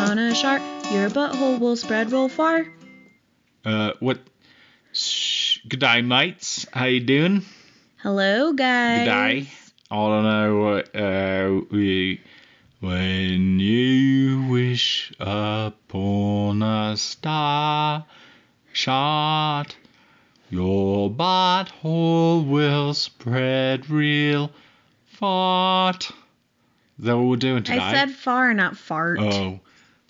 wish upon a shark, your butthole will spread real far. Uh, what? Sh- good day, mates. How you doing? Hello, guys. Good day. I don't know what. Uh, we. When you wish upon a star shot, your butthole will spread real fart. Is that what we're doing today? I said far, not fart. Oh.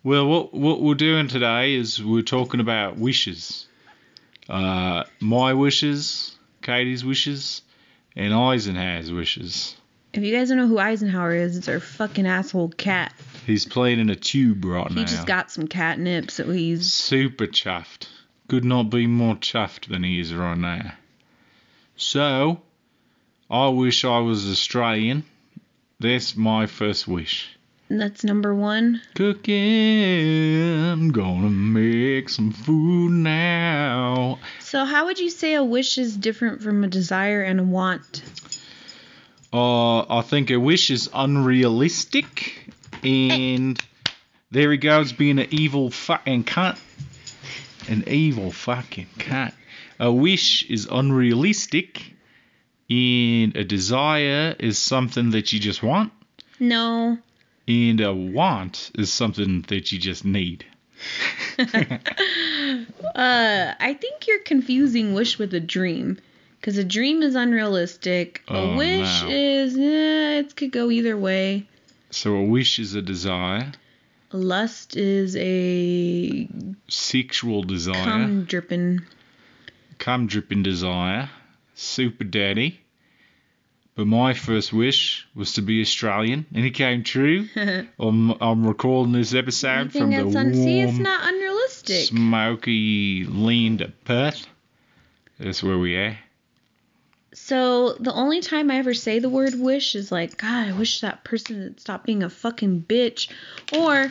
Well, what what we're doing today is we're talking about wishes. Uh, my wishes, Katie's wishes, and Eisenhower's wishes. If you guys don't know who Eisenhower is, it's our fucking asshole cat. He's playing in a tube right He now. He just got some catnip, so he's. super chuffed. Could not be more chuffed than he is right now. So, I wish I was Australian. That's my first wish. That's number one. Cooking, gonna make some food now. So, how would you say a wish is different from a desire and a want? Uh, I think a wish is unrealistic, and there he goes being an evil fucking cunt. An evil fucking cunt. A wish is unrealistic, and a desire is something that you just want, No. And a want is something that you just need. Uh, I think you're confusing wish with a dream. Because a dream is unrealistic. Oh, a wish no. is, eh, it could go either way. So a wish is a desire, lust is a sexual desire, cum dripping. cum dripping desire, super daddy. But my first wish was to be Australian, and it came true. I'm, I'm recording this episode think from the that's un- See, it's warm, not unrealistic. smoky land of Perth. That's where we are. So the only time I ever say the word wish is like, God, I wish that person would stop being a fucking bitch. Or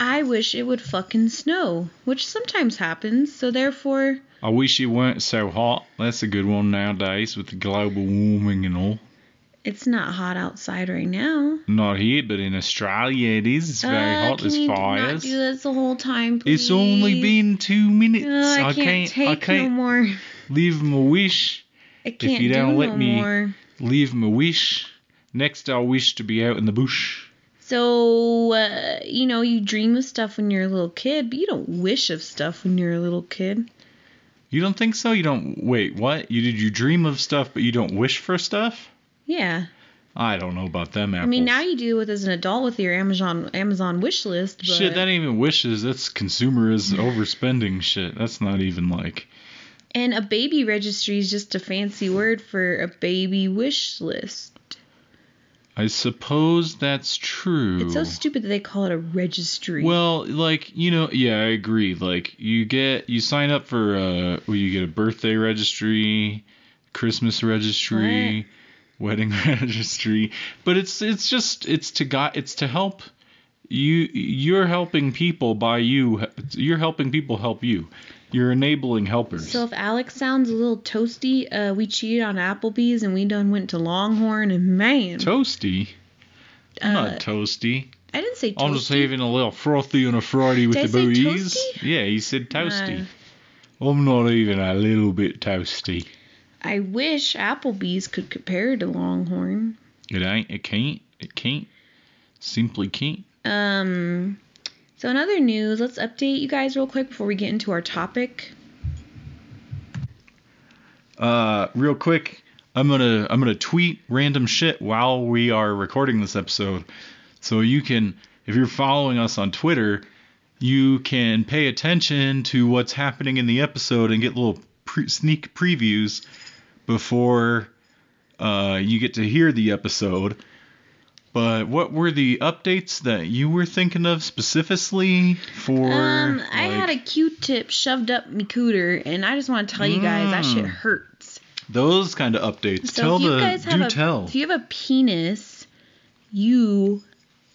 I wish it would fucking snow, which sometimes happens. So therefore, I wish it weren't so hot. That's a good one nowadays with the global warming and all. It's not hot outside right now. Not here, but in Australia it is. It's very Uh, hot. There's you not fires. do this the whole time, please? It's only been two minutes. Uh, I, can't take I can't no more. leave my wish. I can't you don't do let no me- more. Leave my wish. Next, I'll wish to be out in the bush. So, uh, you know, you dream of stuff when you're a little kid, but you don't wish of stuff when you're a little kid. You don't think so? You don't. Wait, what? You did you dream of stuff, but you don't wish for stuff? Yeah. I don't know about them apples. I mean, now you do with as an adult with your Amazon Amazon wish list, but Shit, that ain't even wishes. That's consumerism, overspending shit. That's not even like. and a baby registry is just a fancy word for a baby wish list. I suppose that's true. It's so stupid that they call it a registry. Well, like you know, yeah, I agree. Like you get, you sign up for, uh, well, you get a birthday registry, Christmas registry, wedding registry, but it's it's just it's to guide, it's to help you. You're helping people by you. You're helping people help you. You're enabling helpers. So if Alex sounds a little toasty, uh, we cheated on Applebee's and we done went to Longhorn and man, toasty. I'm uh, not toasty. I didn't say toasty. I'm just having a little frothy on a Friday with Did I the booties. toasty? Yeah, he said toasty. Uh, I'm not even a little bit toasty. I wish Applebee's could compare to Longhorn. It ain't. It can't. It can't. Simply can't. Um, so in other news, let's update you guys real quick before we get into our topic. Uh, real quick, I'm gonna I'm gonna tweet random shit while we are recording this episode, so you can, if you're following us on Twitter, you can pay attention to what's happening in the episode and get little pre- sneak previews before uh, you get to hear the episode. But what were the updates that you were thinking of specifically for? Um, I like, had a Q-tip shoved up me cooter, and I just want to tell you guys that shit Mm. hurts. those kind of updates. So tell if you the guys have do a, tell. if you have a penis, you,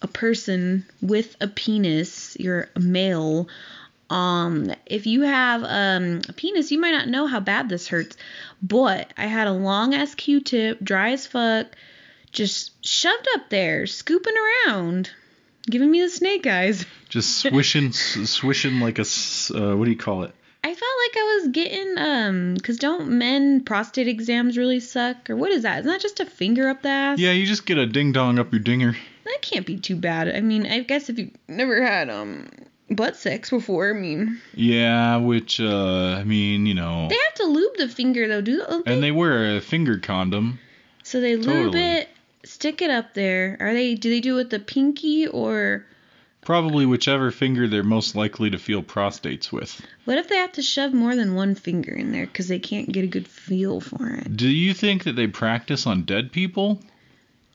a person with a penis, you're a male. Um, if you have um a penis, you might not know how bad this hurts, but I had a long ass Q-tip, dry as fuck, just shoved up there, scooping around. giving me the snake eyes. Just swishing, swishing like a, uh, what do you call it? I felt like I was getting um, cause don't men prostate exams really suck or what is that? Isn't that just a finger up the ass? Yeah, you just get a ding dong up your dinger. That can't be too bad. I mean, I guess if you've never had um butt sex before, I mean, Yeah, which uh, I mean, you know, they have to lube the finger though, do they? and they wear a finger condom. so they lube Totally. it, stick it up there. Are they? Do they do it with the pinky or? Probably whichever finger they're most likely to feel prostates with. What if they have to shove more than one finger in there because they can't get a good feel for it? Do you think that they practice on dead people?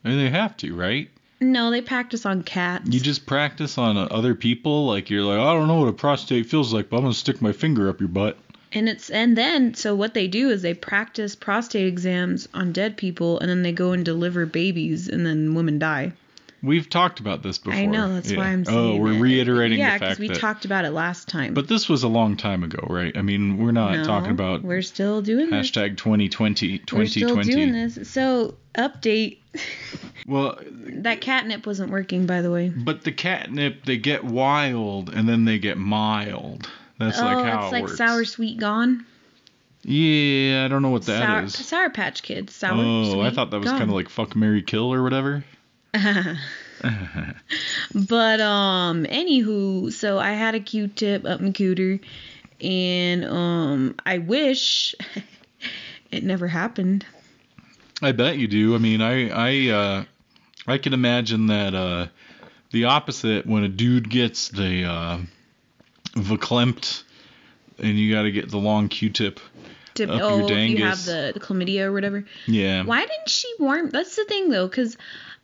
I mean, they have to, right? No, they practice on cats. You just practice on uh, other people. Like you're like, I don't know what a prostate feels like, but I'm gonna stick my finger up your butt. and it's and then so what they do is they practice prostate exams on dead people and then they go and deliver babies and then women die. We've talked about this before. I know that's why I'm saying. Oh, we're it. reiterating yeah, the fact we that. talked about it last time. but this was a long time ago, right? I mean, we're not No, talking about We're still doing this. hashtag 2020 We're still 2020. doing this. So update. Well, that catnip wasn't working, by the way. but the catnip, they get wild and then they get mild. That's oh, like how it's it like works. sour sweet gone. Yeah, I don't know what that is. sour, Sour Patch Kids. Sour. oh, I thought that was kind of like fuck Mary Kill or whatever. But um, anywho, so I had a Q-tip up my cooter, and um, I wish it never happened. I bet you do. I mean, I I uh, I can imagine that uh, the opposite when a dude gets the uh, verklempt and you got to get the long Q-tip. To, Up your oh, if you have the, the chlamydia or whatever. Yeah. Why didn't she warn? That's the thing though, because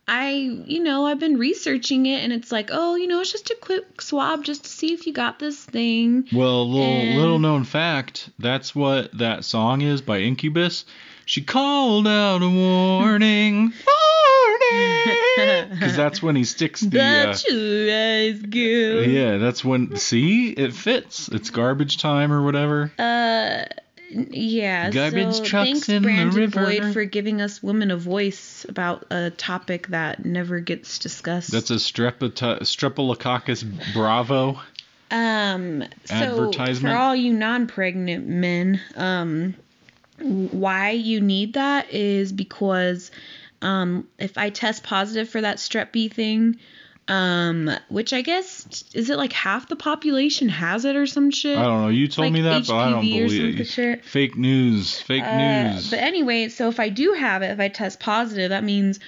I, you know, I've been researching it, and it's like, oh, you know, it's just a quick swab just to see if you got this thing. Well, little And- little known fact, that's what that song is by Incubus. She called out a warning, warning, because that's when he sticks the. Uh, That's girl. yeah, that's when. See, it fits. It's garbage time or whatever. Uh, yeah. Garbage so trucks thanks, in the Brandon river. Boyd, for giving us women a voice about a topic that never gets discussed. That's a strepto- streptococcus bravo. um. So for all you non-pregnant men, um, why you need that is because, um, if I test positive for that strep B thing. Um, which I guess is it like half the population has it or some shit? I don't know. You told Like me that, but I don't believe it. shit. Fake news. Fake Uh, news. But anyway, so if I do have it, if I test positive, that means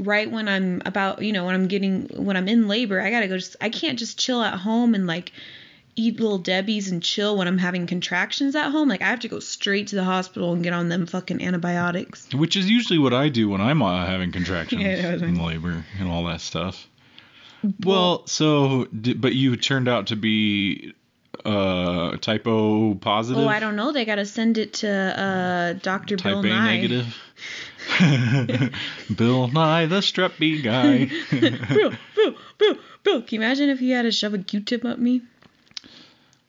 right when I'm about, you know, when I'm getting, when I'm in labor, I gotta go. Just, I can't just chill at home and like eat little Debbie's and chill when I'm having contractions at home. Like I have to go straight to the hospital and get on them fucking antibiotics. Which is usually what I do when I'm uh, having contractions Yeah, in labor and all that stuff. Well, so but you turned out to be uh typo positive. Oh, I don't know. They gotta send it to uh, Dr. Type Bill A Nye. negative. Bill Nye, the strep B guy. Bill, Bill, Bill, Bill. Can you imagine if he had to shove a Q-tip up me?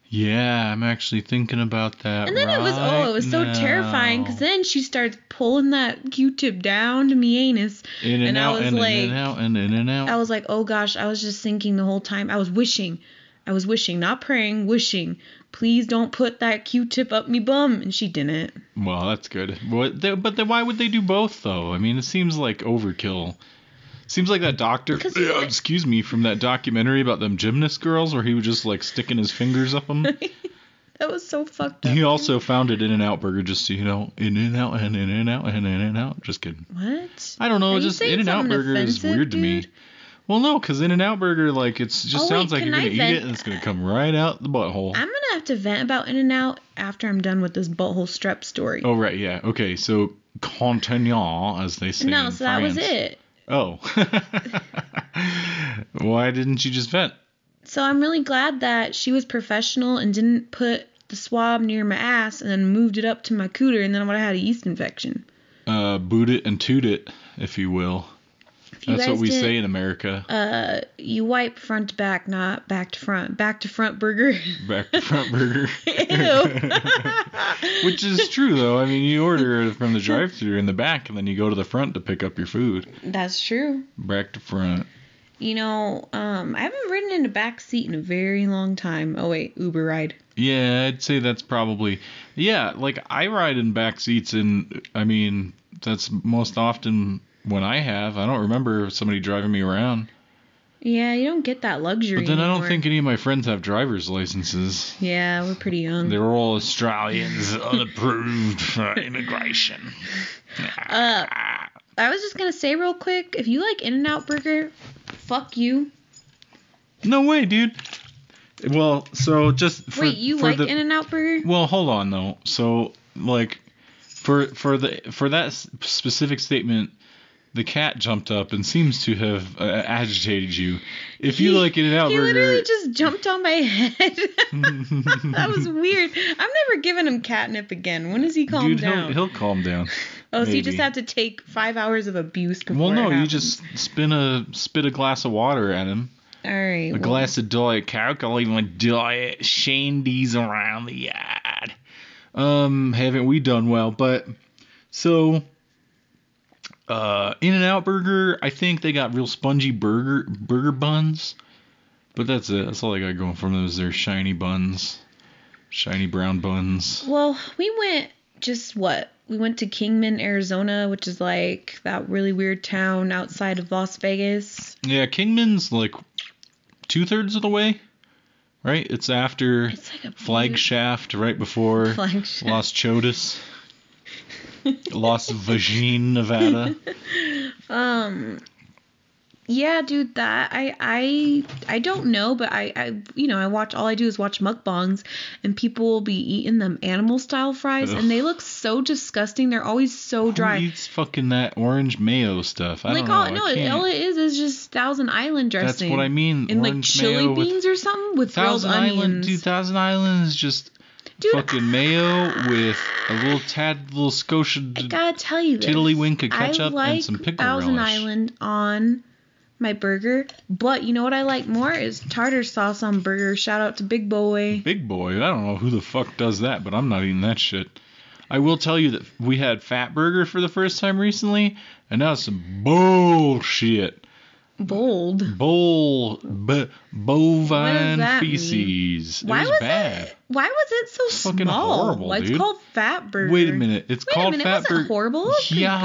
Yeah, I'm actually thinking about that. And then it was oh, it was so right terrifying because then she starts pulling that Q-tip down to me anus, in and, and I was and like- in and out and in and out. I was like, oh gosh, I was just thinking the whole time. I was wishing, I was wishing, not praying, wishing. Please don't put that Q-tip up me bum, and she didn't. Well, that's good. They, but then why would they do both though? I mean, it seems like overkill. Seems like that doctor. He's uh, excuse me, from that documentary about them gymnast girls, where he was just like sticking his fingers up them. That was so fucked up. he also founded In and Out Burger, just so you know, In and Out and In and Out and In and Out. Just kidding. What? I don't know. Are just In and Out Burger is weird to me. Well, no, because In and Out Burger, like, it's just Oh, sounds wait, like you're gonna I eat vent? it and it's gonna come right out the butthole. I'm gonna have to vent about In and Out after I'm done with this butthole strep story. Oh right, yeah. Okay, so continuons, as they say. no, so that was it. Oh. Why didn't you just vent? So I'm really glad that she was professional and didn't put the swab near my ass and then moved it up to my cooter and then I would have had a yeast infection. Uh, boot it and toot it, if you will. That's what we say in America. Uh, you wipe front to back, not back to front. Back to front burger. Back to front burger. Ew. Which is true though. I mean, you order from the drive-through in the back, and then you go to the front to pick up your food. That's true. Back to front. You know, um, I haven't ridden in a back seat in a very long time. Oh wait, Uber ride. Yeah, I'd say that's probably yeah. Like I ride in back seats, and I mean that's most often when I have. I don't remember somebody driving me around. Yeah, you don't get that luxury. But then I don't think any of my friends have driver's licenses. Yeah, we're pretty young. They're all Australians, unapproved for immigration. Uh, I was just gonna say real quick, if you like In and Out Burger, fuck you. No way, dude. Well, so just for, Wait, you for like the, In and Out Burger? Well, hold on though. So like for for the for that specific statement, the cat jumped up and seems to have uh, agitated you. If you He- like In and Out He Burger, literally just jumped on my head. that was weird. I'm never giving him catnip again. When does he calm dude, down? he'll he'll calm down. oh, so you just have to take five hours of abuse before. Well, no, it you just spin a spit a glass of water at him. All right. A well, glass of Diet Coke. I'll leave my Diet Shandies around the yard. Um, haven't we done well? But so, uh, In and Out Burger. I think they got real spongy burger burger buns. But that's it. That's all I got going for those. is their shiny buns, shiny brown buns. Well, we went just what? We went to Kingman, Arizona, which is like that really weird town outside of Las Vegas. Yeah, Kingman's like two thirds of the way, right? It's after It's like Flagshaft, right before Flagshaft. Las Chodas, Las Vagine, Nevada. Um yeah, dude, that I I I don't know, but I I you know, I watch all I do is watch mukbangs and people will be eating them animal style fries Ugh. and they look so disgusting. They're always so dry. Who eats fucking that orange mayo stuff? I like don't know. all no, all it is is just Thousand Island dressing That's what I mean. And like chili beans or something with Thousand grilled Island. onions. Dude, Thousand Island is just Dude, fucking mayo with a little tad, little Scotia. I gotta tell you this. Tiddlywink of ketchup I and like some pickle Thousand relish. Island on my burger, but you know what I like more is tartar sauce on burger. Shout out to Big Boy. Big boy. I don't know who the fuck does that, but I'm not eating that shit. I will tell you that we had Fat Burger for the first time recently, and that was some bullshit. Bold. Bull, b- bovine that mean? feces. Why it was, was bad. it? Why was it so Fucking small? horrible, Why it's called Fat Burger. Wait a minute. It's Wait a called minute, it Fat wasn't Burger. horrible. It was pretty yeah,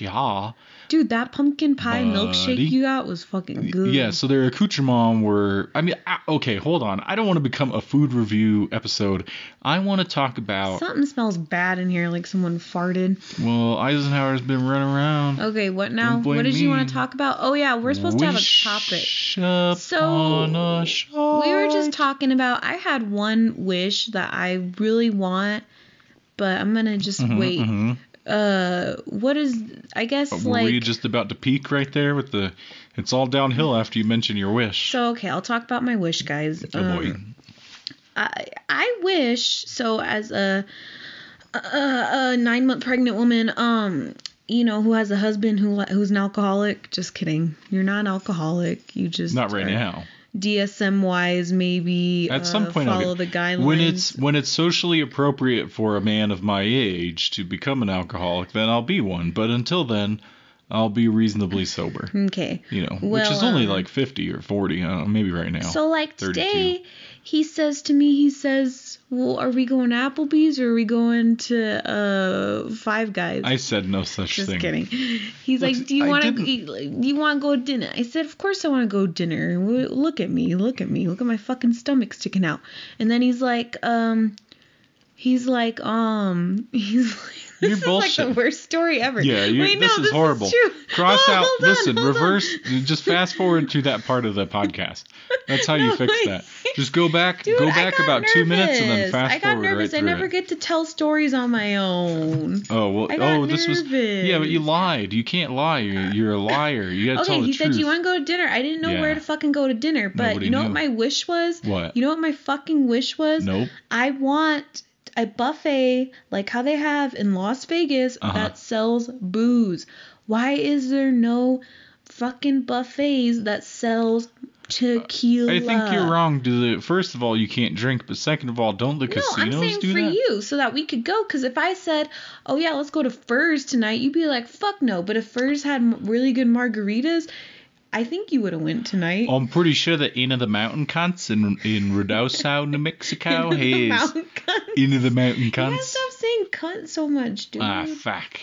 yeah. Dude, that pumpkin pie Buddy. milkshake you got was fucking good. Yeah, so their accoutrement were. I mean, I, okay, hold on. I don't want to become a food review episode. I want to talk about. Something smells bad in here, like someone farted. Well, Eisenhower's been running around. Okay, what now? What did you want to talk about? Oh yeah, we're supposed to have a topic. Wish So, a. We were just talking about. I had one wish that I really want, but I'm gonna just Mhm, wait. mhm. Uh, what is? I guess Were like. you just about to peak right there with the? It's all downhill after you mention your wish. so okay, I'll talk about my wish, guys. oh boy. Um, I I wish so as a a, a nine month pregnant woman, um, you know, who has a husband who who's an alcoholic. Just kidding. You're not an alcoholic. You just Not right are now. DSM wise, maybe At uh, some point, follow the guidelines. when it's when it's socially appropriate for a man of my age to become an alcoholic, then I'll be one. But until then, I'll be reasonably sober. okay. You know, which is only um, like 50 or 40. I maybe right now. So like 32. today, he says to me, he says, "Well, are we going to Applebee's or are we going to uh Five Guys?" I said no such Just thing. kidding. He's Look, like, "Do you want to like, Do you want to go to dinner?" I said, "Of course I want to go to dinner. Look at me, look at me, look at my fucking stomach sticking out." And then he's like, um, he's like, um, he's like, You're this is like the worst story ever. Yeah, you, Wait, this no, is horrible. true. Cross Oh, out. on, listen, reverse. Just fast forward to that part of the podcast. That's how you fix that. Just go back. Dude, go back about two minutes and then nervous. fast I got forward nervous. right I never it. get to tell stories on my own. Oh well. Oh, this was. Yeah, but you lied. You can't lie. You're, you're a liar. You gotta Okay, tell the truth. he truth. said, you want to go to dinner?" I didn't know Yeah. where to fucking go to dinner, but Nobody you know knew. what my wish was? What? You know what my fucking wish was? Nope. I want a buffet like how they have in Las Vegas Uh-huh. that sells booze. Why is there no fucking buffets that sells tequila? I think you're wrong. Do the first of all, you can't drink, but second of all, don't the No, I'm casinos saying do for that? you so that we could go. Because if I said, "Oh yeah, let's go to Furs tonight," you'd be like, "Fuck no." But if Furs had really good margaritas, I think you would have went tonight. I'm pretty sure that Into the Mountain Cunts in in Ruidoso, New Mexico Into the mountain. Into the Mountain You gotta Cunts. stop saying cunt so much, dude. Ah, fuck.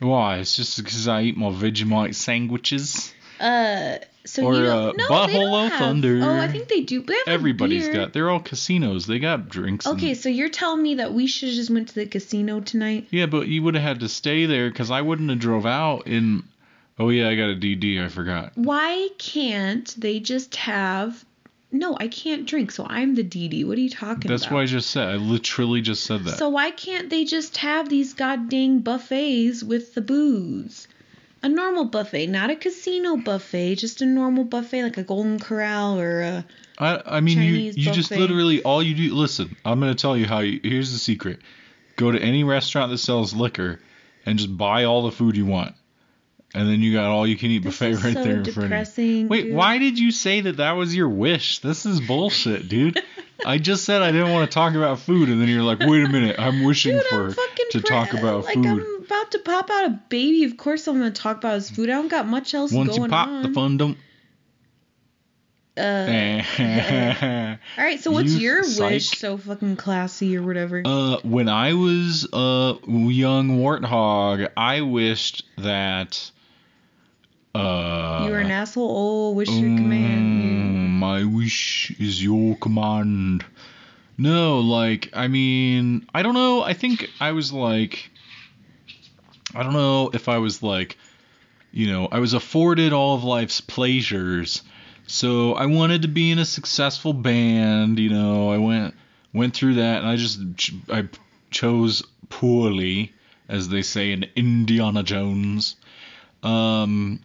Why? It's just because I eat my Vegemite sandwiches. uh, so Or, you uh, no, they Buffalo don't have, Thunder. Oh, I think they do. They Everybody's got. They're all casinos. They got drinks. and- Okay, so you're telling me that we should have just went to the casino tonight? Yeah, but you would have had to stay there because I wouldn't have drove out in. Oh yeah, I got a DD. I forgot. Why can't they just have? No, I can't drink, so I'm the DD. What are you talking That's about? what I just said. I literally just said that. So why can't they just have these goddamn buffets with the booze? A normal buffet, not a casino buffet, just a normal buffet like a Golden Corral or a. I I mean Chinese you you just literally all you do. Listen, I'm gonna tell you how. You, here's the secret. Go to any restaurant that sells liquor, and just buy all the food you want, and then you got all you can eat This buffet right so there in front of you. depressing. Wait, dude. why did you say that that was your wish? This is bullshit, dude. I just said I didn't want to talk about food, and then you're like, wait a minute, I'm wishing Dude, for I'm to pre- talk about like food. I'm about to pop out a baby. Of course I'm gonna talk about his food. I don't got much else Once going you pop on. the fun don't. Uh, uh, all right, so what's You your psych. wish? So fucking classy or whatever. Uh, when I was a young warthog, I wished that. Uh, You're an asshole. Oh, wish your command. Mm, My wish is your command. No, like, I mean, I don't know. I think I was like, I don't know if I was like, you know, I was afforded all of life's pleasures. So I wanted to be in a successful band, you know. I went went through that and I just ch- I chose poorly, as they say in Indiana Jones. Um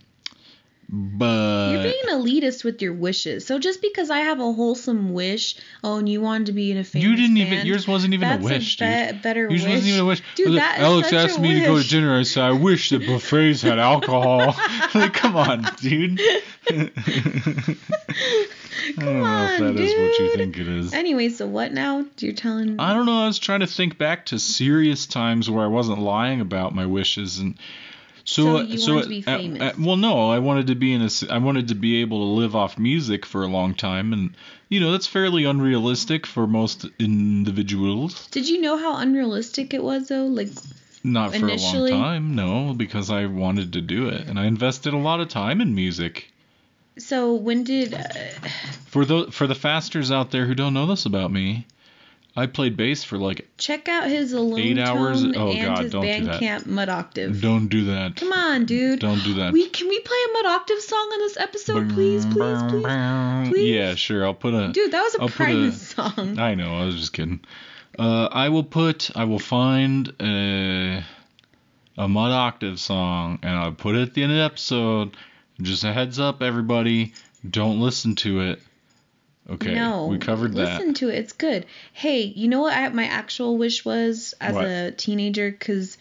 but You're being elitist with your wishes. So just because I have a wholesome wish, oh, and you wanted to be in a famous You didn't band, even. Yours wasn't even that's a wish, a be- dude. better Yours wish. wasn't even a wish. Dude, that is Alex such asked me to go to wish. dinner. I said, I wish the buffets had alcohol. like, come on, dude. come I don't know if on, that is what you think it is. Anyway, so what now? You're telling. I don't know. I was trying to think back to serious times where I wasn't lying about my wishes, and so So you so wanted to be famous. at- well, no, I wanted to be in a. I wanted to be able to live off music for a long time, and you know that's fairly unrealistic for most individuals. Did you know how unrealistic it was though? Like, Not for Initially- a long time, no, because I wanted to do it, and I invested a lot of time in music. so when did? Uh, For the for the fasters out there who don't know this about me, I played bass for like. check out his alone Eight hours- oh, and God, his don't do that. Bandcamp mud octave. Don't do that. Come on, dude. Don't do that. We can we play a mud octave song on this episode, please, please, please. please? Yeah, sure. I'll put a. Dude, that was a I'll Primus a- song. I know. I was just kidding. Uh, I will put. I will find a a mud octave song, and I'll put it at the end of the episode. Just a heads up, everybody. Don't listen to it. Okay. no, We covered that. Listen to it. It's good. Hey, you know what I, my actual wish was as What? a teenager? Because,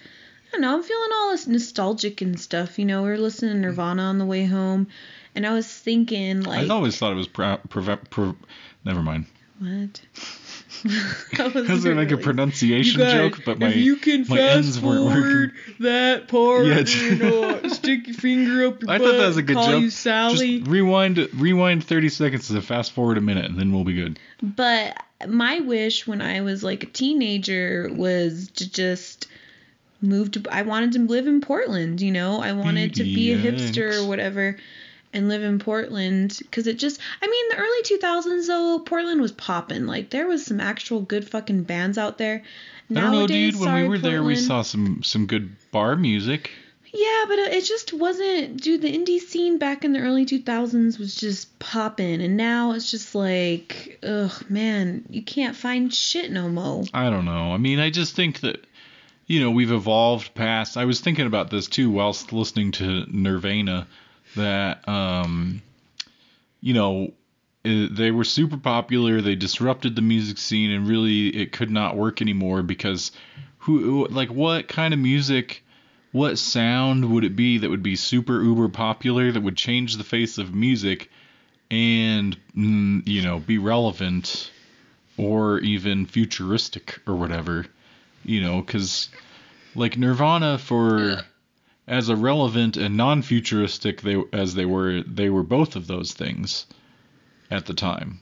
I don't know, I'm feeling all this nostalgic and stuff. You know, we were listening to Nirvana on the way home. And I was thinking, like, I always thought it was. Pro- preve- pro- never mind. what? I was gonna make a pronunciation guys, joke, but my if you can my fast forward that part, Yeah, you know, stick your finger up your I butt, thought that was a good call joke. you Sally. Just rewind rewind 30 seconds to fast forward a minute, and then we'll be good. But my wish when I was like a teenager was to just move to. I wanted to live in Portland. You know, I wanted to be a hipster or whatever. And live in Portland because it just, I mean, the early 2000s though, Portland was popping. Like, there was some actual good fucking bands out there. I don't know, Nowadays, dude. When sorry, we were there, we saw some some good bar music. Yeah, but it it just wasn't, dude. The indie scene back in the early 2000s was just popping, and now it's just like, ugh, man, you can't find shit no mo. I don't know. I mean, I just think that you know we've evolved past. I was thinking about this too whilst listening to Nirvana. That um, you know, they were super popular. They disrupted the music scene, and really, it could not work anymore because who, like, what kind of music? What sound would it be that would be super uber popular that would change the face of music and mm, you know be relevant or even futuristic or whatever you know because like nirvana for as irrelevant and non-futuristic they as they were they were both of those things at the time.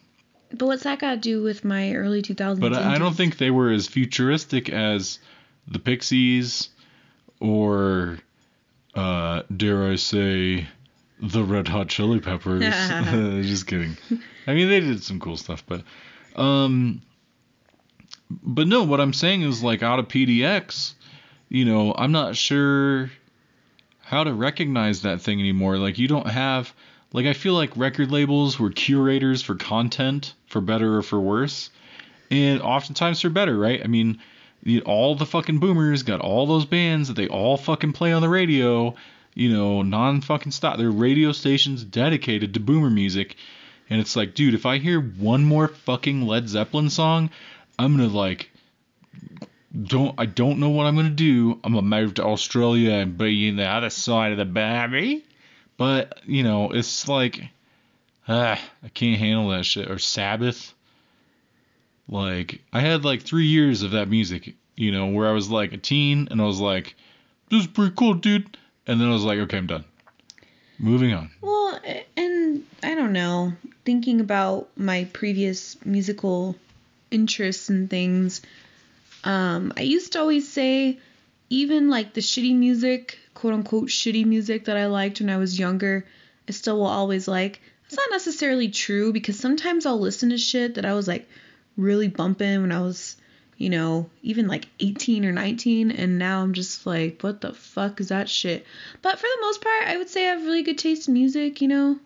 But what's that got to do with my early 2000s? But I I don't think they were as futuristic as the Pixies or uh dare I say the Red Hot Chili Peppers. Just kidding. I mean they did some cool stuff, but um but no, what I'm saying is like out of PDX, you know, I'm not sure how to recognize that thing anymore. Like you don't have like I feel like record labels were curators for content, for better or for worse. And oftentimes for better, right? I mean, all the fucking boomers got all those bands that they all fucking play on the radio, you know, non fucking stop. They're radio stations dedicated to boomer music. And it's like, dude, if I hear one more fucking Led Zeppelin song, I'm gonna like don't I don't know what I'm gonna do. I'm gonna move to Australia and be in the other side of the baby. But you know, it's like ah, I can't handle that shit. Or Sabbath. Like I had like three years of that music, you know, where I was like a teen and I was like, this is pretty cool, dude. And then I was like, okay, I'm done. Moving on. Well, and I don't know. Thinking about my previous musical interests and things, um, I used to always say, even like the shitty music, quote unquote shitty music that I liked when I was younger, I still will always like. It's not necessarily true because sometimes I'll listen to shit that I was like really bumping when I was, you know, even like 18 or 19, and now I'm just like, what the fuck is that shit? But for the most part, I would say I have really good taste in music, you know.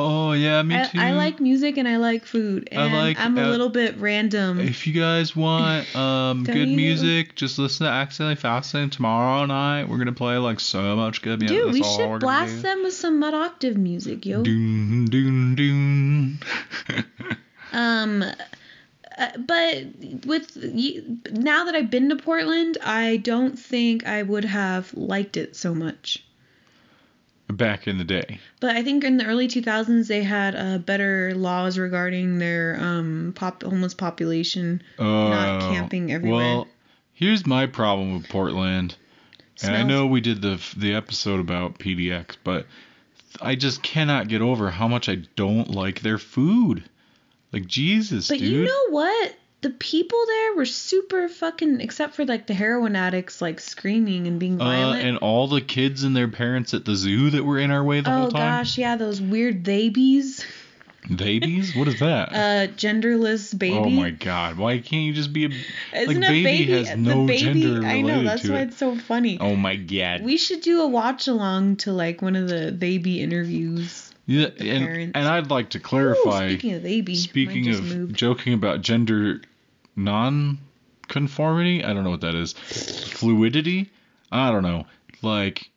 Oh yeah, me I, too. I like music and I like food, I and like, I'm a uh, little bit random. If you guys want um good you? music, just listen to Accidentally Fascinating tomorrow night. We're gonna play like so much good music. Dude, That's we should blast them with some mud octave music, yo. do. Doon doon doon. Um, uh, but with now that I've been to Portland, I don't think I would have liked it so much. Back in the day. But I think in the early 2000s they had uh, better laws regarding their um pop homeless population. Not Oh, camping everywhere. Well, here's my problem with Portland. And I know we did the the episode about PDX, but I just cannot get over how much I don't like their food. Like Jesus, But dude. you know what? The people there were super fucking, except for like the heroin addicts, like screaming and being violent. uh, and all the kids and their parents at the zoo that were in our way the oh whole time. Oh gosh, yeah, those weird babies, Babies? What is that? uh, genderless baby. Oh my god! Why can't you just be a baby? Isn't like a baby, baby has the no baby? gender I know that's why it? it's so funny. Oh my god! We should do a watch along to like one of the baby interviews. Yeah, and and I'd like to Ooh, clarify. speaking of baby, Speaking of moved. joking about gender non-conformity, I don't know what that is. Fluidity? I don't know. Like,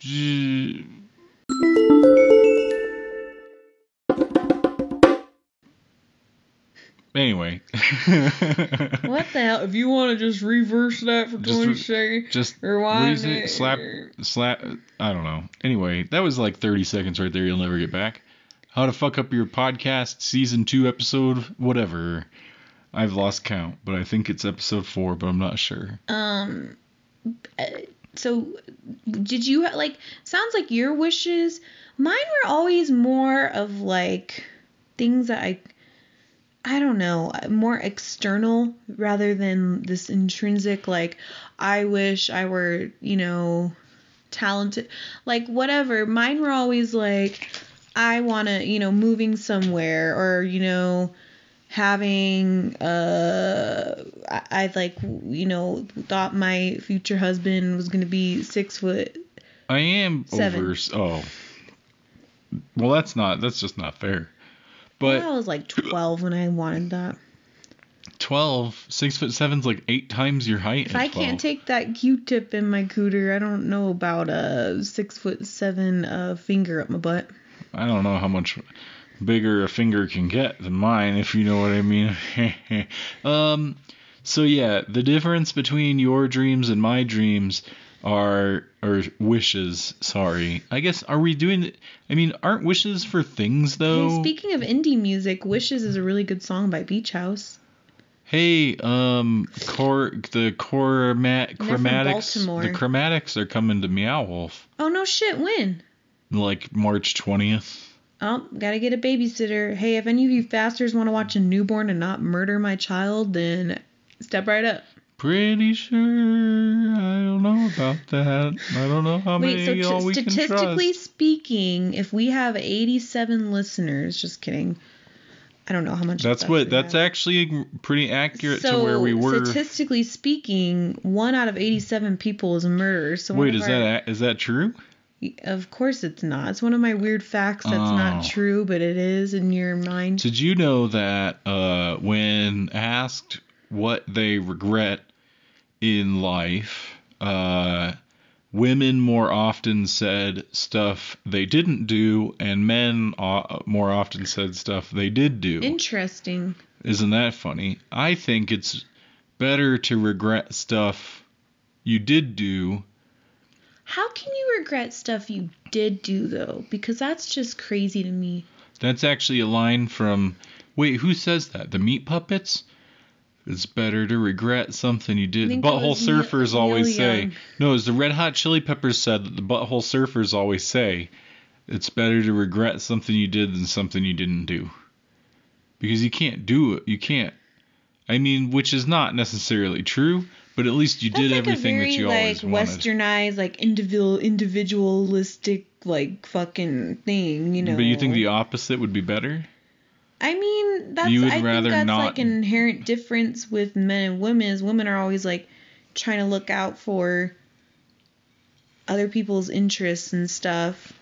j- anyway. what the hell? If you want to just reverse that for Just 20 re- seconds, Just rewind it. slap, slap. I don't know. Anyway, that was like 30 seconds right there. You'll never get back. How to fuck up your podcast season two episode, whatever. I've lost count, but I think it's episode four, but I'm not sure. Um, uh, so did you like? Sounds like your wishes. Mine were always more of like things that I, I don't know, more external rather than this intrinsic. Like, I wish I were, you know, talented. Like whatever. Mine were always like, I want to, you know, moving somewhere or you know having uh I, I like you know thought my future husband was gonna be six foot I am Seven. over. Oh, well, that's not. That's just not fair. But I was like 12 when I wanted that. 12, six foot seven's like eight times your height. If I 12. can't take that Q-tip in my cooter, I don't know about a six foot seven uh, finger up my butt. I don't know how much bigger a finger can get than mine, if you know what I mean. um, so yeah, the difference between your dreams and my dreams are or wishes. Sorry, I guess are we doing? I mean, aren't wishes for things though? Hey, speaking of indie music, Wishes is a really good song by Beach House. Hey, um, cor the chromat from chromatics Baltimore. the chromatics are coming to Meow Wolf Oh no shit, when? like March twentieth. Oh, gotta get a babysitter. Hey, if any of you fasters want to watch a newborn and not murder my child, then step right up. Pretty sure I don't know about that. I don't know how many Wait, so of y'all t- we statistically speaking, if we have 87 listeners, just kidding. I don't know how much. That's what that's have. actually pretty accurate so, to where we were. Statistically speaking, one out of 87 people is a murderer. So Wait, is our- that that true? Of course it's not. It's one of my weird facts that's Oh. not true, but it is in your mind. Did you know that uh, when asked what they regret in life, uh, women more often said stuff they didn't do, and men uh, more often said stuff they did do. Interesting. Isn't that funny? I think it's better to regret stuff you did do. How can you regret stuff you did do though? Because that's just crazy to me. That's actually a line from. Wait, who says that? The Meat Puppets? It's better to regret something you did. The Butthole Surfers Neil always say. No, it's the Red Hot Chili Peppers said that the Butthole Surfers always say. It's better to regret something you did than something you didn't do. Because you can't do it. You can't. I mean, which is not necessarily true, but at least you That's did like everything very that you like always wanted. westernized, like individual, individualistic, like fucking thing. You know. But you think the opposite would be better? I mean, that's You would I think that's not- like an inherent difference with men and women. Is women are always like trying to look out for other people's interests and stuff,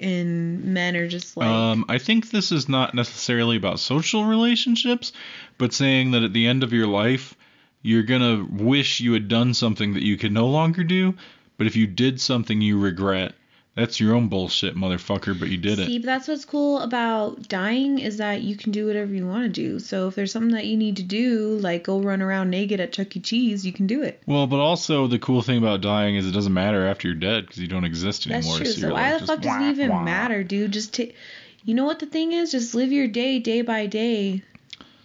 and men are just like Um, I think this is not necessarily about social relationships, but saying that at the end of your life, you're gonna wish you had done something that you can no longer do. But if you did something you regret, that's your own bullshit, motherfucker. But you did it. See, but that's what's cool about dying is that you can do whatever you want to do. So if there's something that you need to do, like go run around naked at Chuck E. Cheese, you can do it. Well, but also the cool thing about dying is it doesn't matter after you're dead because you don't exist anymore. That's true. So, So why like the fuck does it even wah. matter, dude? Just take. You know what the thing is? Just live your day, day by day.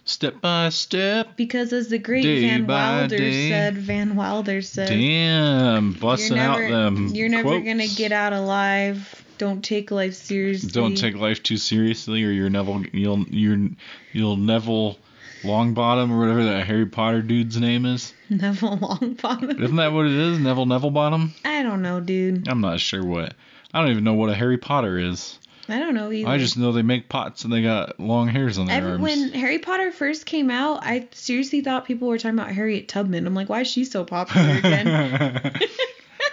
Step by step. Because as the great Day Van Wilder day. said, Van Wilder said, Damn, "You're busting never, out them. you're never quotes. gonna get out alive. Don't take life seriously. Don't take life too seriously, or you're Neville. You'll you're you'll Neville Longbottom or whatever that Harry Potter dude's name is. Neville Longbottom. Isn't that what it is? Neville Neville Bottom? I don't know, dude. I'm not sure what. I don't even know what a Harry Potter is. I don't know either. I just know they make pots and they got long hairs on their Every, arms. when Harry Potter first came out, I seriously thought people were talking about Harriet Tubman. I'm like, why is she so popular again?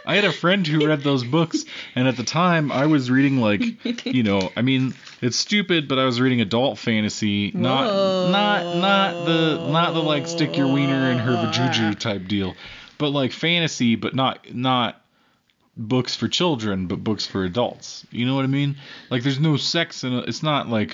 I had a friend who read those books, and at the time I was reading like, you know, I mean, it's stupid, but I was reading adult fantasy, not Whoa. not not the not the like stick your wiener in her vajuju type deal, but like fantasy, but not not books for children, but books for adults. You know what I mean? Like there's no sex in it. It's not like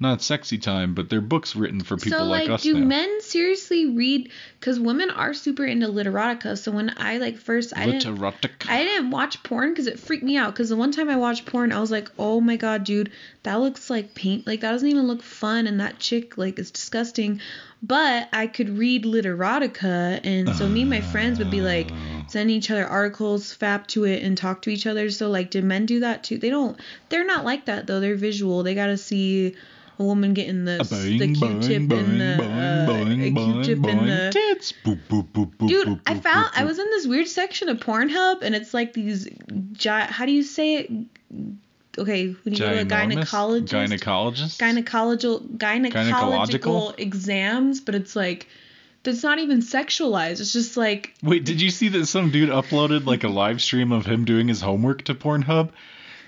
not sexy time, but they're books written for people so like, like, us do now. men seriously read? Because women are super into literotica. So when I like first, I didn't. Literotic. I didn't watch porn because it freaked me out. Because the one time I watched porn, I was like, "Oh my god, dude, that looks like paint. Like that doesn't even look fun, and that chick like is disgusting." But I could read literotica, and so me and my friends would be like sending each other articles, fap to it, and talk to each other. So like, did men do that too? They don't. They're not like that though. They're visual. They gotta see a woman getting the Boing, the Q-tip in boing, the boing, uh, boing, Q-tip in boing. the Tits. Boop, boop, boop, boop, Dude, boop, I found boop, I was in this weird section of Pornhub, and it's like these, gi- how do you say it? Okay, when you go to a gynecologist, Gynecologist? gynecological, gynecological Gynecological? exams, but it's like, it's not even sexualized. It's just like, Wait, did you see that some dude uploaded like a live stream of him doing his homework to Pornhub?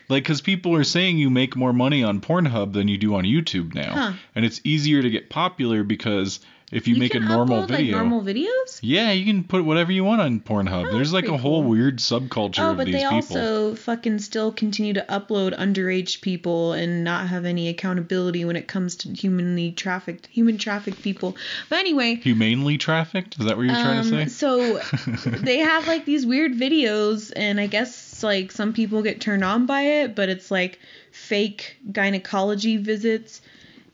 Like, because people are saying you make more money on Pornhub than you do on YouTube now. Huh. And it's easier to get popular because if you, make a normal upload, video. like normal videos. yeah, you can put whatever you want on Pornhub. Oh, There's like a whole cool. weird subculture Oh, of but these they people. also fucking still continue to upload underage people and not have any accountability when it comes to humanly trafficked, human trafficked people. But anyway, Humanely trafficked? Is that what you're trying to say? Um, So they have like these weird videos, and I guess like some people get turned on by it, but it's like fake gynecology visits.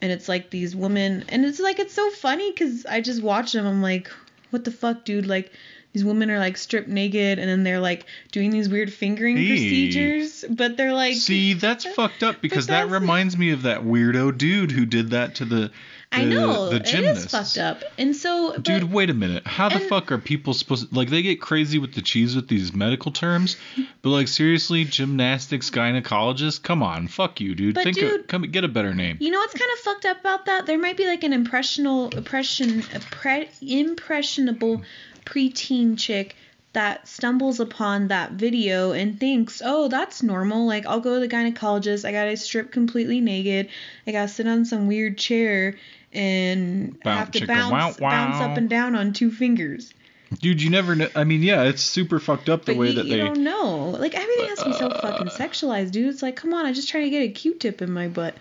And it's like these women, and it's like it's so funny because I just watch them. I'm like, what the fuck, dude? Like these women are like stripped naked, and then they're like doing these weird fingering Hey. procedures, but they're like, See, that's fucked up because that reminds me of that weirdo dude who did that to the, the I know the it gymnast. is fucked up, and so but- Dude, wait a minute. How the and- fuck are people supposed to, like they get crazy with the cheese with these medical terms, but like seriously, gymnastics gynecologist? Come on, fuck you, dude. Think dude- of, come get a better name. You know what's kind of fucked up about that? There might be like an impressional, impression, impre, impressionable preteen chick that stumbles upon that video and thinks, oh, that's normal. Like, I'll go to the gynecologist. I gotta strip completely naked. I gotta sit on some weird chair and Bounce, have to chicka, bounce, wow, bounce up and down on two fingers. Dude, you never know. I mean, yeah, it's super fucked up the But way you, that you they. don't know. Like everything has to be so fucking Uh, sexualized, dude. It's like, come on, I'm just trying to get a Q-tip in my butt.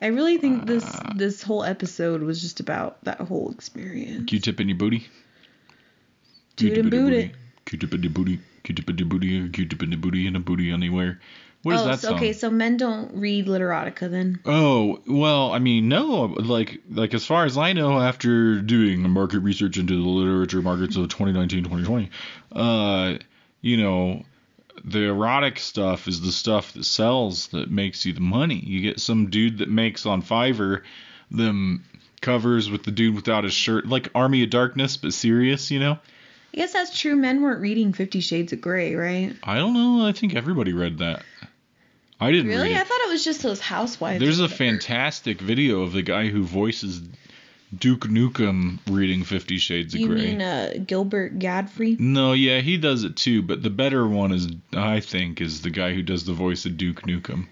I really think this Uh. this whole episode was just about that whole experience. Q-tip in your booty. Dude Q-tip and in your booty. In booty. Q-tip in your booty. In your booty and a booty anywhere. What is oh, that so, song? okay, so men don't read literotica then. Oh well, I mean, no, like like as far as I know, after doing market research into the literature markets of 2019-2020, uh, you know, the erotic stuff is the stuff that sells that makes you the money. You get some dude that makes on Fiverr them covers with the dude without his shirt, like Army of Darkness, but serious, you know. I guess that's true. Men weren't reading Fifty Shades of Grey, right? I don't know. I think everybody read that. I didn't Really? I thought it was just those housewives. There's a fantastic video of the guy who voices Duke Nukem reading Fifty Shades of You Grey. mean uh, Gilbert Gottfried? no, yeah, he does it too, but the better one is, I think, is the guy who does the voice of Duke Nukem.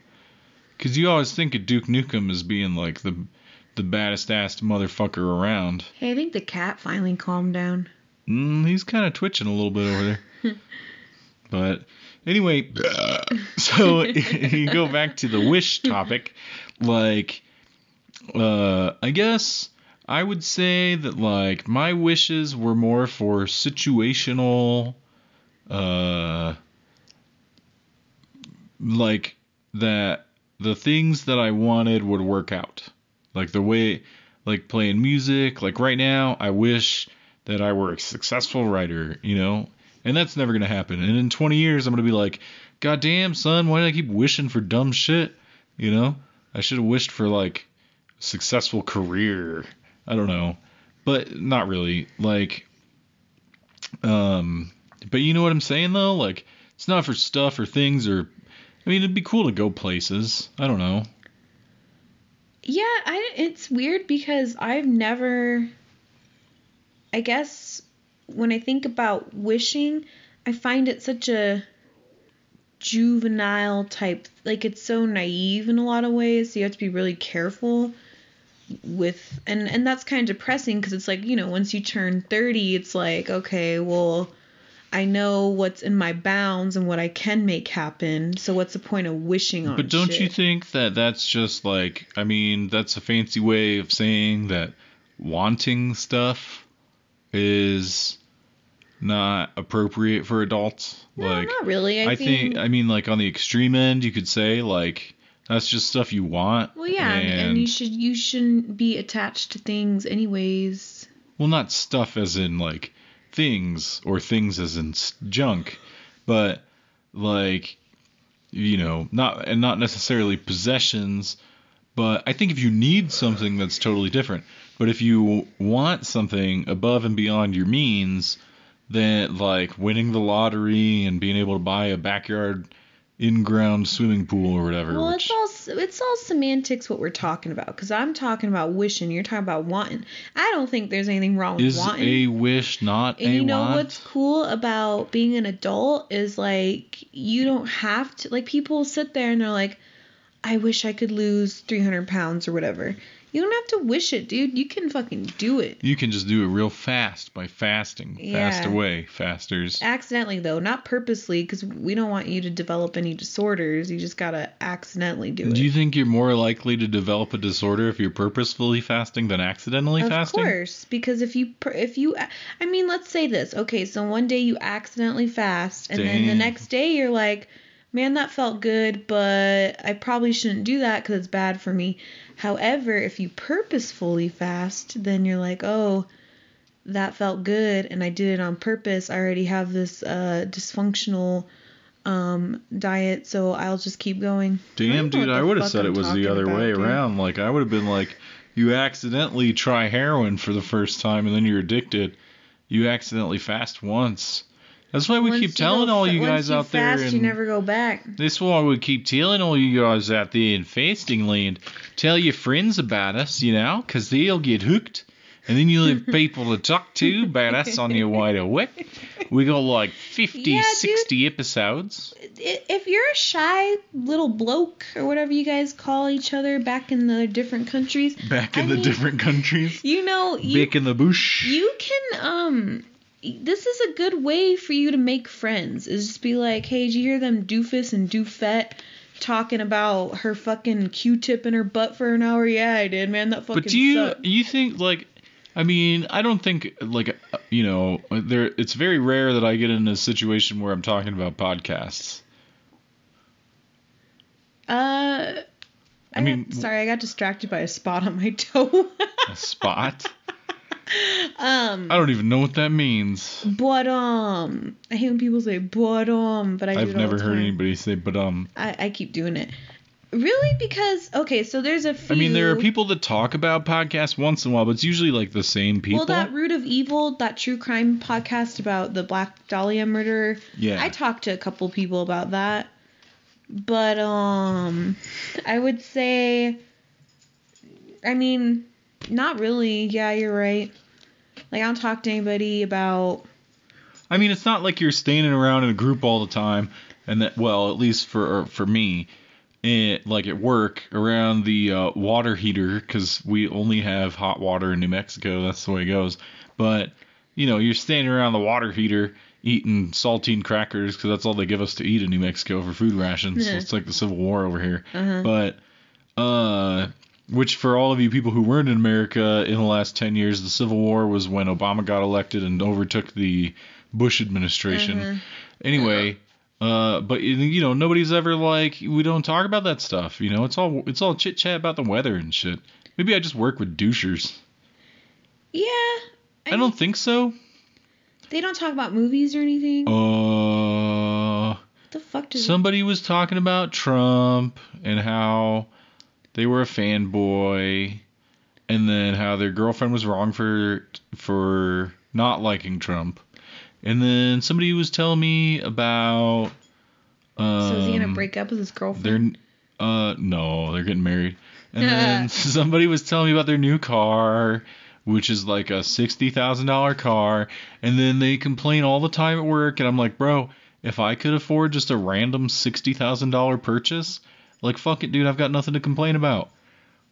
Because you always think of Duke Nukem as being like the the baddest assed motherfucker around. Hey, I think the cat finally calmed down. Mm, he's kind of twitching a little bit over there. but anyway, so you go back to the wish topic. Like, uh, I guess I would say that like my wishes were more for situational, uh, like that the things that I wanted would work out. Like the way, like playing music. Like right now, I wish that I were a successful writer, you know? And that's never going to happen. And in 20 years, I'm going to be like, God damn, son, why did I keep wishing for dumb shit? You know? I should have wished for, like, a successful career. I don't know. But not really. Like, um, but you know what I'm saying, though? Like, it's not for stuff or things or. I mean, it'd be cool to go places. I don't know. Yeah, I it's weird because I've never I guess when I think about wishing, I find it such a juvenile type like it's so naive in a lot of ways. So you have to be really careful with and and that's kind of depressing because it's like, you know, once you turn 30, it's like, okay, well, I know what's in my bounds and what I can make happen. So what's the point of wishing on But don't you think that that's just like, I mean, that's a fancy way of saying that wanting stuff is not appropriate for adults? No, like, not really. I, I think, I mean, like on the extreme end, you could say like that's just stuff you want. Well, yeah, and, and you should you shouldn't be attached to things anyways. well, not stuff as in like things or things as in junk, but like you know, not and not necessarily possessions. But I think if you need something, that's totally different. But if you want something above and beyond your means, then like winning the lottery and being able to buy a backyard in-ground swimming pool or whatever. Well, which, it's all it's all semantics what we're talking about. Because I'm talking about wishing, you're talking about wanting. I don't think there's anything wrong with is wanting. a wish not and a you know want? what's cool about being an adult is like you don't have to like people sit there and they're like, I wish I could lose 300 pounds or whatever. You don't have to wish it, dude. You can fucking do it. You can just do it real fast by fasting. Fast away, fasters. Accidentally though, not purposely, because we don't want you to develop any disorders. You just gotta accidentally do it. Do you think you're more likely to develop a disorder if you're purposefully fasting than accidentally of fasting? Of course, because if you if you I mean, let's say this. Okay, so one day you accidentally fast, and then the next day you're like, man, that felt good, but I probably shouldn't do that because it's bad for me. However, if you purposefully fast, then you're like, oh, that felt good and I did it on purpose. I already have this uh, dysfunctional um, diet, so I'll just keep going. Damn, dude, I would have said it was the other way dude. around. Like, I would have been like, you accidentally try heroin for the first time and then you're addicted. You accidentally fast once. That's why we once keep telling all you guys out there. And you never go back. This why we keep telling all you guys out there in fasting land. Tell your friends about us, you know, because they'll get hooked and then you'll have people to talk to about us on your way to work. We got like 50, yeah, 60 dude, episodes. If you're a shy little bloke or whatever you guys call each other back in the different countries. Back in I the mean, different countries. You know, you, back in the bush. You can um this is a good way for you to make friends. Is just be like, hey, did you hear them doofus and doofette talking about her fucking Q-tip in her butt for an hour? Yeah, I did, man. That fucking. But do you sucked. you think like I mean, I don't think like you know there. It's very rare that I get in a situation where I'm talking about podcasts. Uh, I, I mean, sorry, I got distracted by a spot on my toe. a spot. Um, I don't even know what that means. But um, I hate when people say but um, but I. I've never heard anybody say but um. I, I keep doing it. Really? Because okay, so there's a few. I mean, there are people that talk about podcasts once in a while, but it's usually like the same people. Well, that Root of Evil, that true crime podcast about the Black Dahlia murder. Yeah. I talked to a couple people about that, but um, I would say, I mean, not really. Yeah, you're right. Like I don't talk to anybody about. I mean, it's not like you're standing around in a group all the time, and that well, at least for for me and like at work around the uh, water heater because we only have hot water in New Mexico. That's the way it goes. But you know, you're standing around the water heater eating saltine crackers because that's all they give us to eat in New Mexico for food rations. Yeah. So it's like the Civil War over here. Uh-huh. But uh, which for all of you people who weren't in America in the last 10 years, the Civil War was when Obama got elected and overtook the Bush administration. Uh-huh. Anyway, uh, but you know, nobody's ever like we don't talk about that stuff. You know, it's all it's all chit chat about the weather and shit. Maybe I just work with douchers. Yeah. I, I don't think so. They don't talk about movies or anything. Uh. the fuck does somebody it... was talking about Trump and how they were a fanboy, and then how their girlfriend was wrong for for not liking Trump. And then somebody was telling me about. Um, so is he gonna um, break up with his girlfriend? They're uh no, they're getting married. And then somebody was telling me about their new car, which is like a sixty thousand dollar car. And then they complain all the time at work, and I'm like, bro, if I could afford just a random sixty thousand dollar purchase, like fuck it, dude, I've got nothing to complain about.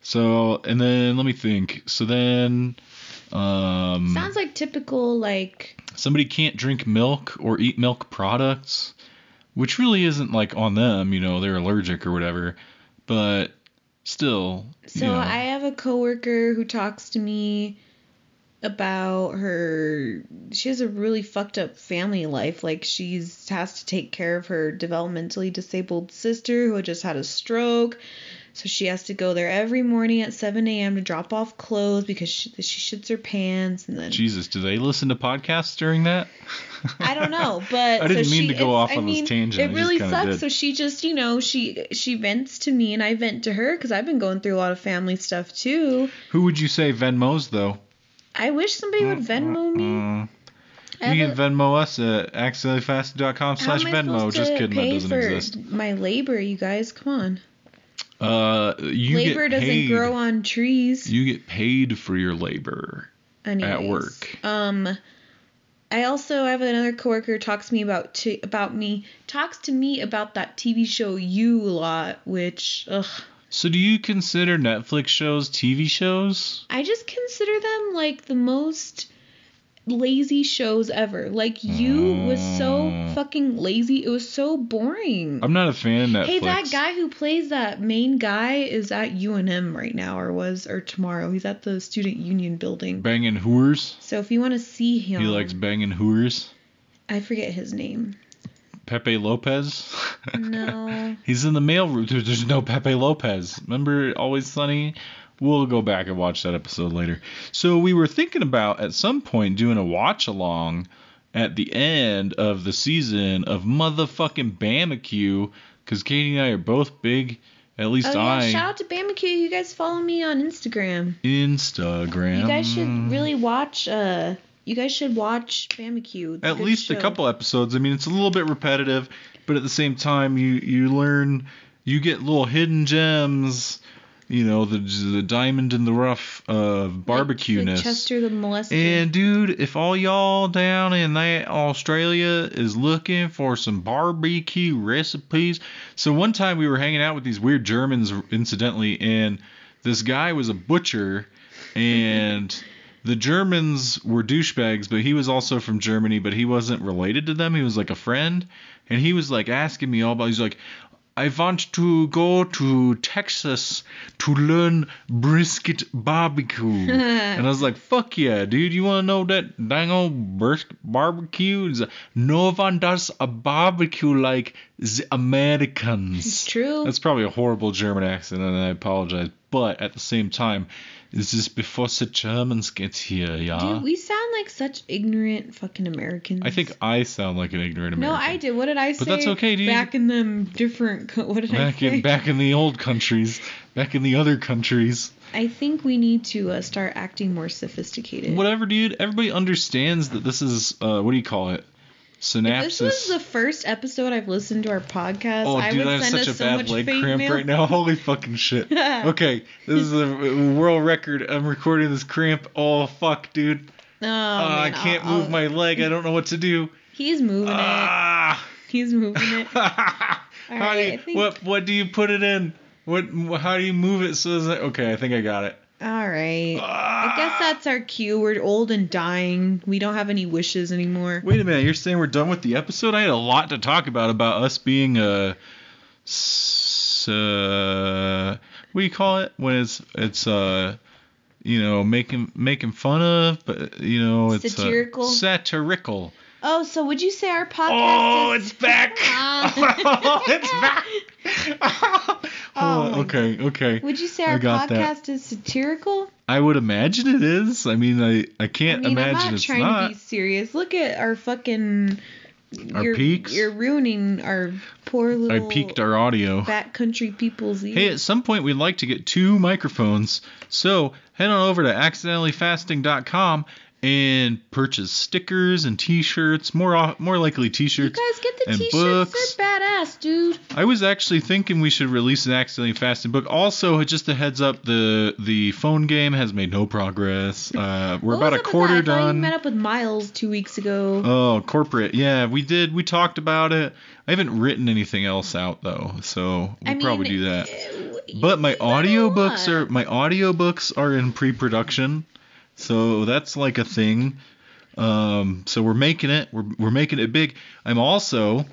So and then let me think. So then um Sounds like typical like somebody can't drink milk or eat milk products, which really isn't like on them, you know, they're allergic or whatever, but still. So you know. I have a coworker who talks to me about her she has a really fucked up family life like she's has to take care of her developmentally disabled sister who just had a stroke so she has to go there every morning at 7 a.m. to drop off clothes because she, she shits her pants and then. Jesus, do they listen to podcasts during that? I don't know, but I didn't so mean she, to go off on I mean, this tangent. It really sucks. Did. So she just, you know, she she vents to me and I vent to her because I've been going through a lot of family stuff too. Who would you say Venmos though? I wish somebody would Venmo me. You can Venmo us at accidentallyfasted.com slash Venmo. Just kidding, that doesn't exist. My labor, you guys, come on. Uh, you labor doesn't paid, grow on trees. You get paid for your labor Anyways, at work. Um, I also have another coworker talks to me about to, about me talks to me about that TV show You a lot, which ugh. So do you consider Netflix shows TV shows? I just consider them like the most lazy shows ever. Like you was so mm. fucking lazy. It was so boring. I'm not a fan of Netflix. Hey, that guy who plays that main guy is at UNM right now, or was, or tomorrow. He's at the student union building. Banging whores. So if you want to see him, he likes banging whores. I forget his name. Pepe Lopez? No. He's in the mail room. There's no Pepe Lopez. Remember Always Sunny? We'll go back and watch that episode later. So we were thinking about at some point doing a watch along at the end of the season of motherfucking Barbecue because Katie and I are both big. At least Oh yeah, I shout out to Barbecue. You guys follow me on Instagram. Instagram. You guys should really watch. Uh, you guys should watch Barbecue. At least a couple episodes. I mean, it's a little bit repetitive, but at the same time, you you learn, you get little hidden gems. You know, the the diamond in the rough of Like- barbecue-ness. Like Chester the molester. And dude, if all y'all down in that Australia is looking for some barbecue recipes, so one time we were hanging out with these weird Germans, incidentally, and this guy was a butcher, and the Germans were douchebags, but he was also from Germany, but he wasn't related to them. He was like a friend, and he was like asking me all about. He's like. I want to go to Texas to learn brisket barbecue. and I was like, fuck yeah, dude. You want to know that dang old bris- barbecue? No one does a barbecue like the Americans. It's true. That's probably a horrible German accent, and I apologize. But at the same time, this is before the Germans get here, yeah? Dude, we sound like such ignorant fucking Americans. I think I sound like an ignorant American. No, I did. What did I say? But that's okay, dude. Back in them different. co- What did I Back say? in back in the old countries, back in the other countries. I think we need to uh, start acting more sophisticated. Whatever, dude. Everybody understands that this is uh, what do you call it? Synapses. This was the first episode I've listened to our podcast. Oh, I dude, would I have send such us a so bad leg cramp mail. right now. Holy fucking shit. Okay, this is a world record. I'm recording this cramp. Oh fuck, dude. Oh, Uh, I can't I'll- move I'll- my leg. I don't know what to do. He's moving Ah. it. He's moving it. how do you, think- what what do you put it in? What how do you move it so that okay? I think I got it. All right. I guess Ah. that's our cue. We're old and dying. We don't have any wishes anymore. Wait a minute, you're saying we're done with the episode? I had a lot to talk about about us being uh, uh what do you call it when it's it's uh you know making making fun of but you know it's uh, Satirical? Oh, so would you say our podcast Oh, is... it's back! Ah. it's back! Oh oh, okay, okay. Would you say our podcast is satirical? I would imagine it is. I mean, I I can't I mean, I'm not it's trying not. to be serious. Look at our fucking. Our you're, peaks? You're ruining our poor little. I peaked our audio. backcountry people's ears. Hey, at some point we'd like to get two microphones. So head on over to accidentallyfasting.com and purchase stickers and T-shirts. More more likely T-shirts. You guys get the and t-shirts. books. They're badass, dude. I was actually thinking we should release an accidentally fasting book. Also, just a heads up, the the phone game has made no progress. Uh, we're about a quarter that? I met up with Miles two weeks ago. Oh, corporate. Yeah, we did. We talked about it. I haven't written anything else out though, so we'll I mean, probably do that. uh, But my audiobooks are my audiobooks are in pre-production. So that's like a thing. Um, so we're making it. We're we're making it big. I'm also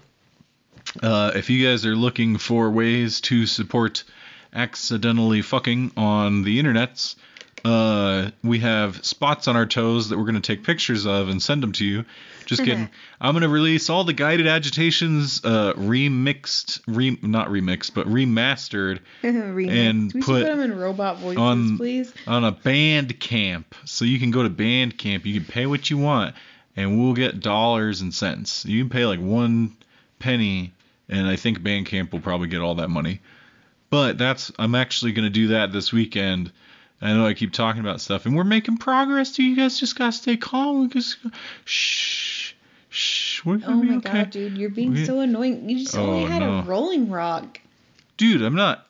uh, if you guys are looking for ways to support accidentally fucking on the internets, uh, we have spots on our toes that we're going to take pictures of and send them to you. Just kidding. I'm going to release all the guided agitations uh, remixed, re- not remixed, but remastered Remix. and we put put them in robot voices, on- please. on a band camp. So you can go to band camp. You can pay what you want, and we'll get dollars and cents. You can pay like one penny, and I think Bandcamp will probably get all that money. But that's I'm actually gonna do that this weekend. I know I keep talking about stuff, and we're making progress. Too. You guys just gotta stay calm. Just shh, shh. We're gonna Oh be my okay. god, dude, you're being We- so annoying. You just only Oh, had no. a Rolling Rock. Dude, I'm not.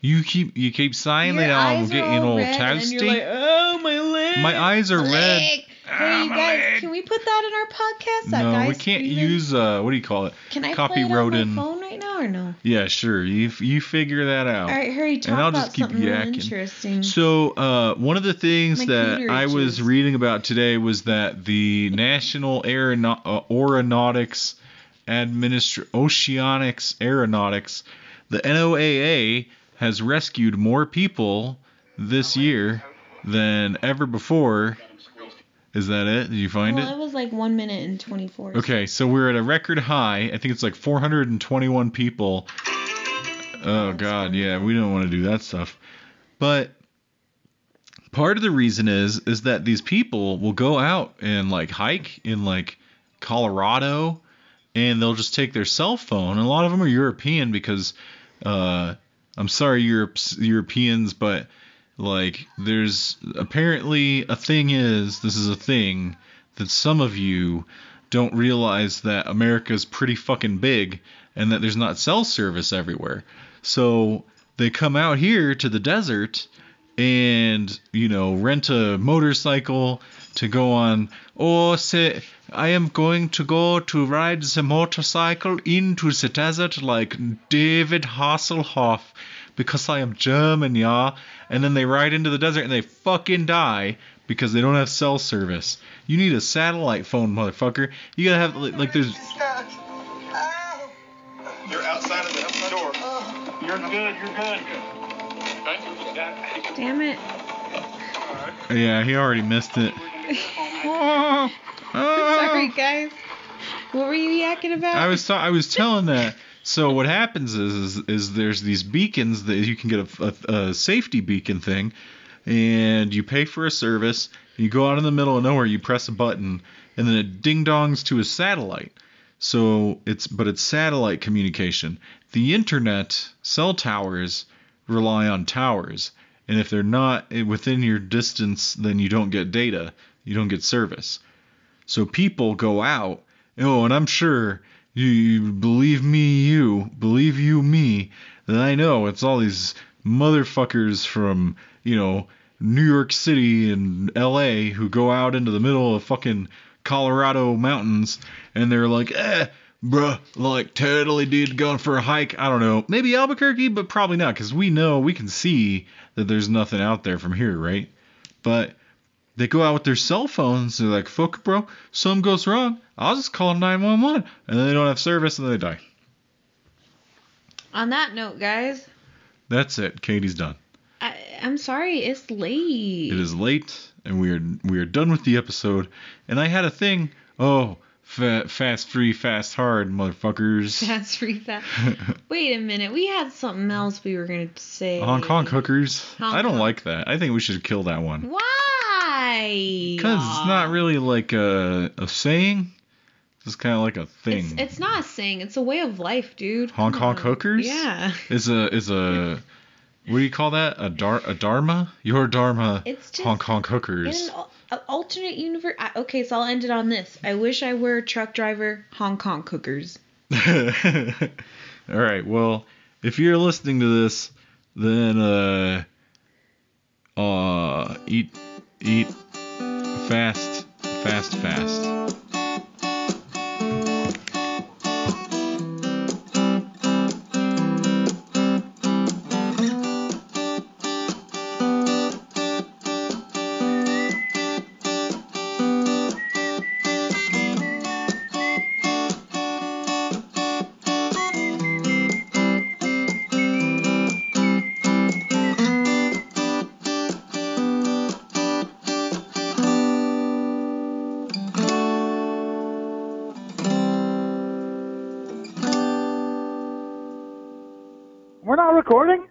You keep you keep saying Your oh, that I'm eyes are getting all all red, and toasty. you're like, oh my leg. My eyes are my red. Leg." Ah, Hey, you my guys, leg. can we put that in our podcast? That no, guy we can't screaming? use uh what do you call it? Can I copy play it wrote on in- my phone right now or no? Yeah, sure. You you figure that out. All right, hurry, talk I'll about just keep something real yakking. interesting. So, uh, one of the things My that I was reading about today was that the National Aerono- uh, Aeronautics Administr Oceanics Aeronautics, the NOAA, has rescued more people this year than ever before Is that it? Did you find well, it? it was like one minute and 24. Okay, so we're at a record high. I think it's like 421 people. Oh god, yeah, we don't want to do that stuff. But part of the reason is is that these people will go out and like hike in like Colorado and they'll just take their cell phone. And a lot of them are European because uh I'm sorry Europe's, Europeans, but like there's apparently a thing is this is a thing that some of you don't realize that America's pretty fucking big and that there's not cell service everywhere. So they come out here to the desert and you know rent a motorcycle to go on or say I am going to go to ride the motorcycle into the desert like David Hasselhoff because I am German, yeah. And then they ride into the desert and they fucking die because they don't have cell service. You need a satellite phone, motherfucker. You gotta have like there's You're outside of the door. You're good. You're good. Damn it. yeah he already missed it. Oh, Sorry, guys. What were you yakking about? I was ta- I was telling that. So what happens is, is is there's these beacons that you can get a, a, a safety beacon thing, and you pay for a service. You go out in the middle of nowhere, you press a button, and then it ding dongs to a satellite. So it's but it's satellite communication. The internet cell towers rely on towers, and if they're not eh, within your distance, then you don't get data, you don't get service. So people go out. Oh, and I'm sure you, you believe me, you believe you me. That I know it's all these motherfuckers from you know New York City and L.A. who go out into the middle of fucking Colorado mountains and they're like, eh, bruh, like totally dude going for a hike. I don't know, maybe Albuquerque, but probably not, because we know we can see that there's nothing out there from here, right? But they go out with their cell phones. They're like, fuck, bro, something goes wrong. I'll just call 911. And then they don't have service and then they die. On that note, guys, That's it. Katie's done. I, I'm sorry, it's late. It is late, and we are we are done with the episode. And I had a thing. Oh, fa- fast, free, fast, hard, motherfuckers. That's free fast. Wait a minute, we had something else we were gonna say. Hong Kong hookers. Hong I don't Kong. like that. I think we should kill that one. Why? Because it's not really like a, a saying. It's kind of like a thing. It's, it's not a saying. It's a way of life, dude. Hong Come Kong on. hookers? Yeah. is a is a what do you call that? A dar a dharma? Your dharma. It's just Hong Kong In hookers. an alternate universe. Okay, so I'll end it on this. I wish I were a truck driver. Hong Kong cookers. All right. Well, if you're listening to this, then uh, uh, eat, eat, fast, fast, fast. Recording.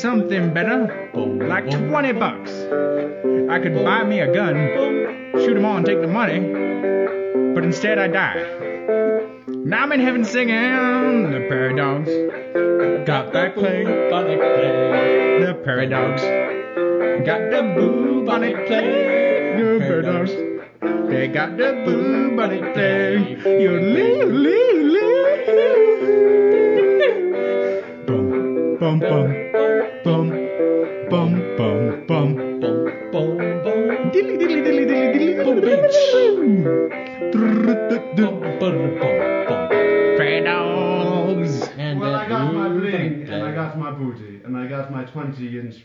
Something better, like 20 bucks. I could buy me a gun, shoot 'em all and take the money, but instead I die. Now I'm in heaven singing the prairie dogs got plague, Bubonic plague. the prairie dogs got the bubonic plague, the prairie dogs. They got the bubonic plague. You Boom, bum, bum,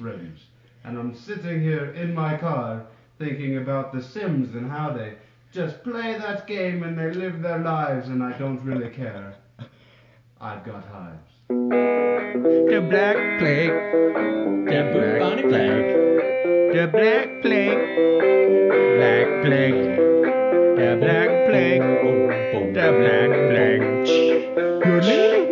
20. And I'm sitting here in my car thinking about the Sims and how they just play that game and they live their lives, and I don't really care. I've got hives. The black plague. The bubonic plague. The black plague. Black plague. The black plague. Boom, boom. The black plague. Yodeling,